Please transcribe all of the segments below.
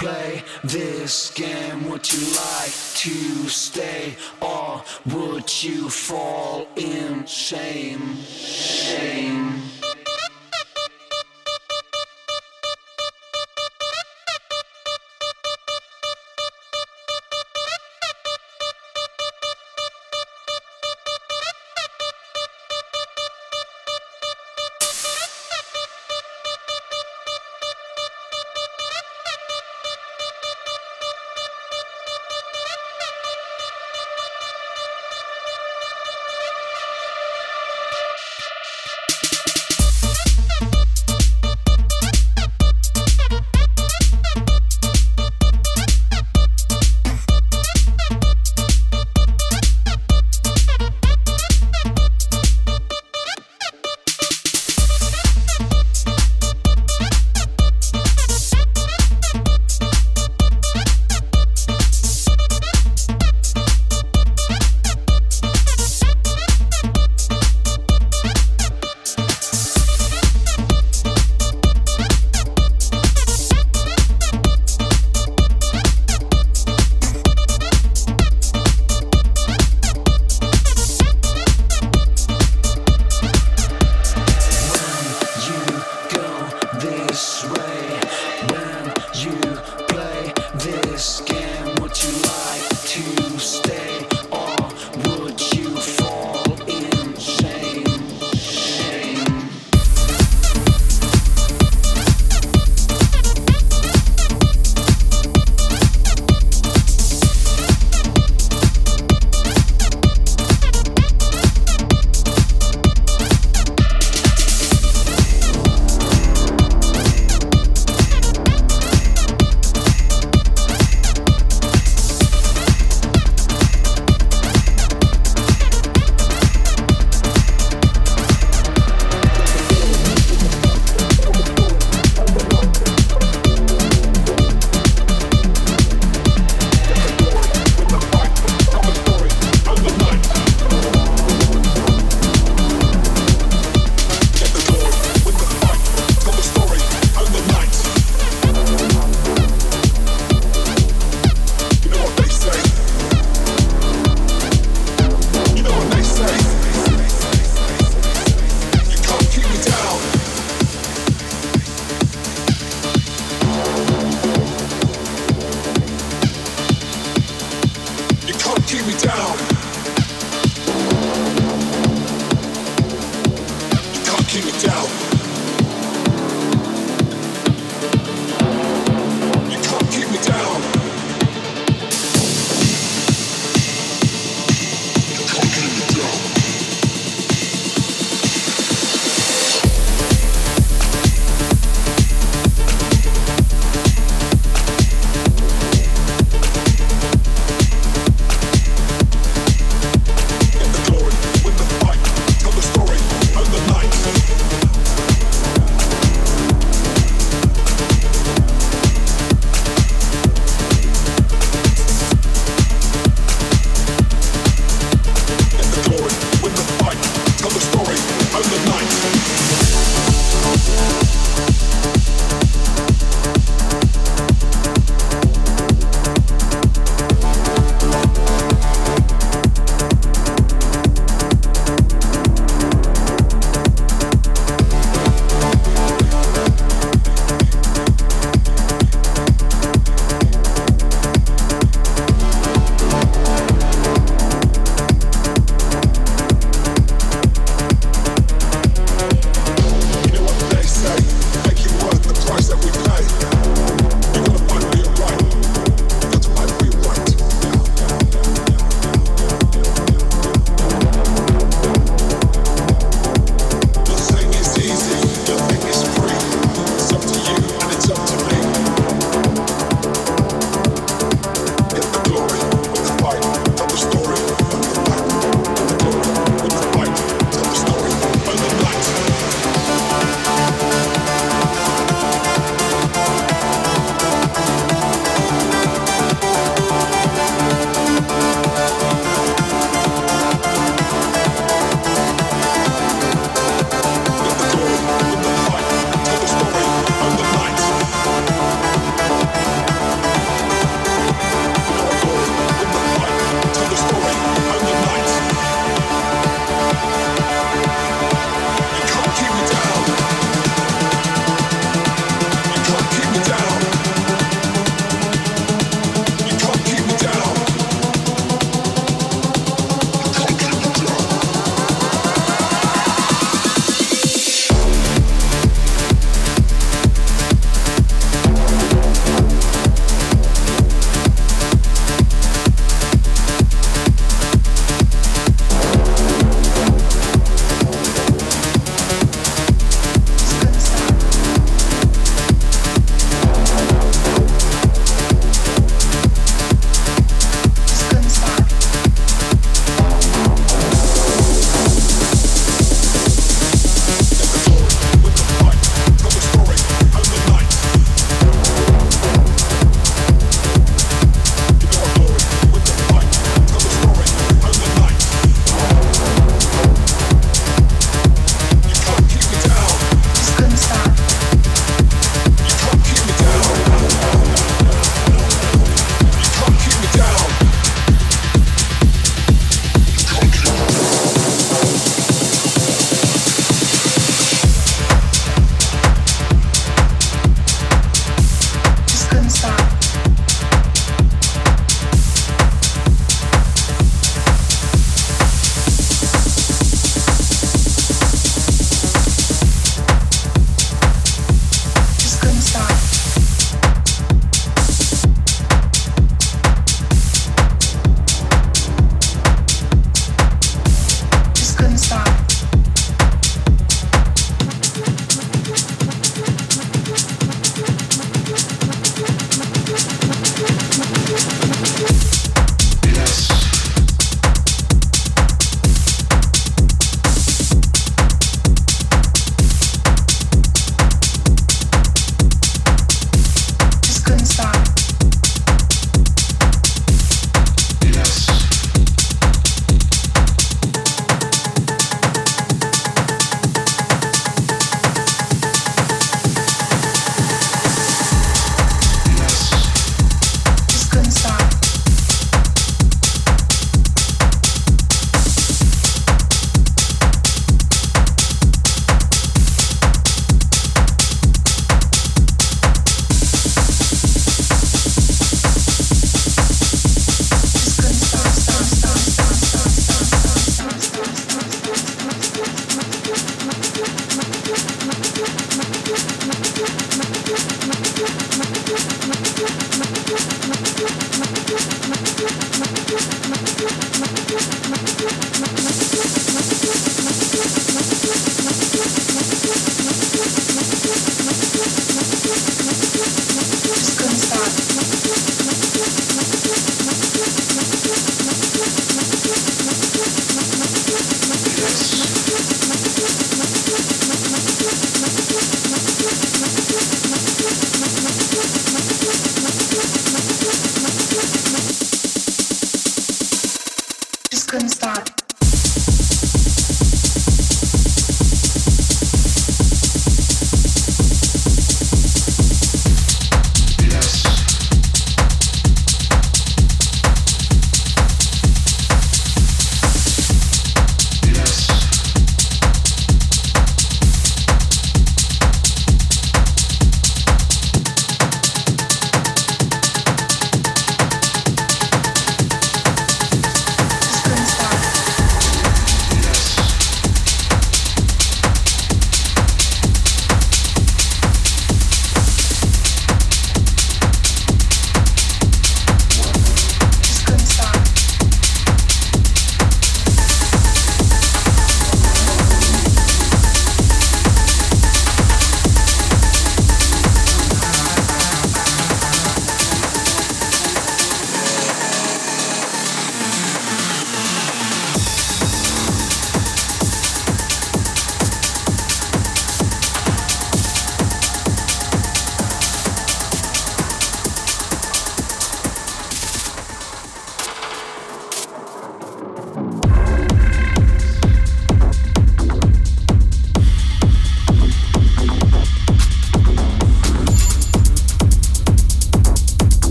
play this game? Would you like to stay or would you fall in shame? Shame.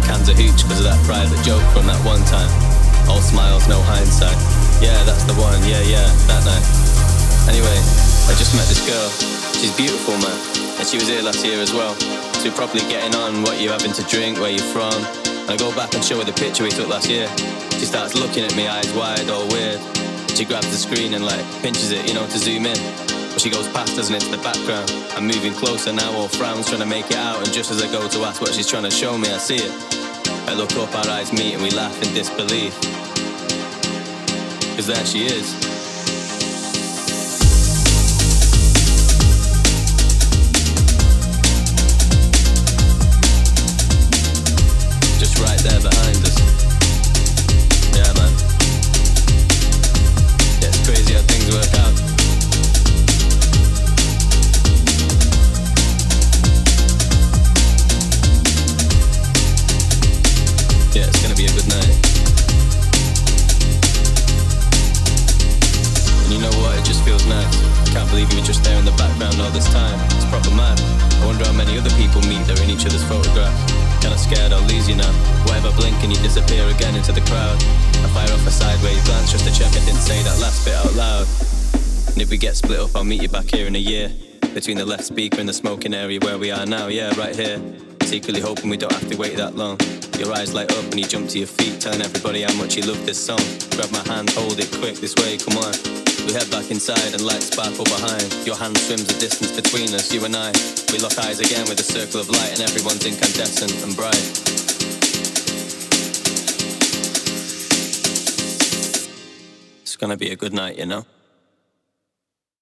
We're cans of hooch because of that private joke from that one time. All smiles, no hindsight. Yeah, that's the one, yeah, yeah, that night. Anyway, I just met this girl. She's beautiful, man. And she was here last year as well. So we're properly getting on what you're having to drink, where you're from. And I go back and show her the picture we took last year. She starts looking at me, eyes wide, all weird. She grabs the screen and like pinches it, you know, to zoom in. But she goes past us and into the background. I'm moving closer now, all frowns trying to make it out. And just as I go to ask what she's trying to show me, I see it. I look up, our eyes meet, and we laugh in disbelief. Cause there she is. Between the left speaker and the smoking area where we are now, yeah, right here. Secretly hoping we don't have to wait that long. Your eyes light up and you jump to your feet, telling everybody how much you love this song. Grab my hand, hold it quick, this way, come on. We head back inside and lights sparkle behind. Your hand swims the distance between us, you and I. We lock eyes again with a circle of light and everyone's incandescent and bright. It's gonna be a good night, you know?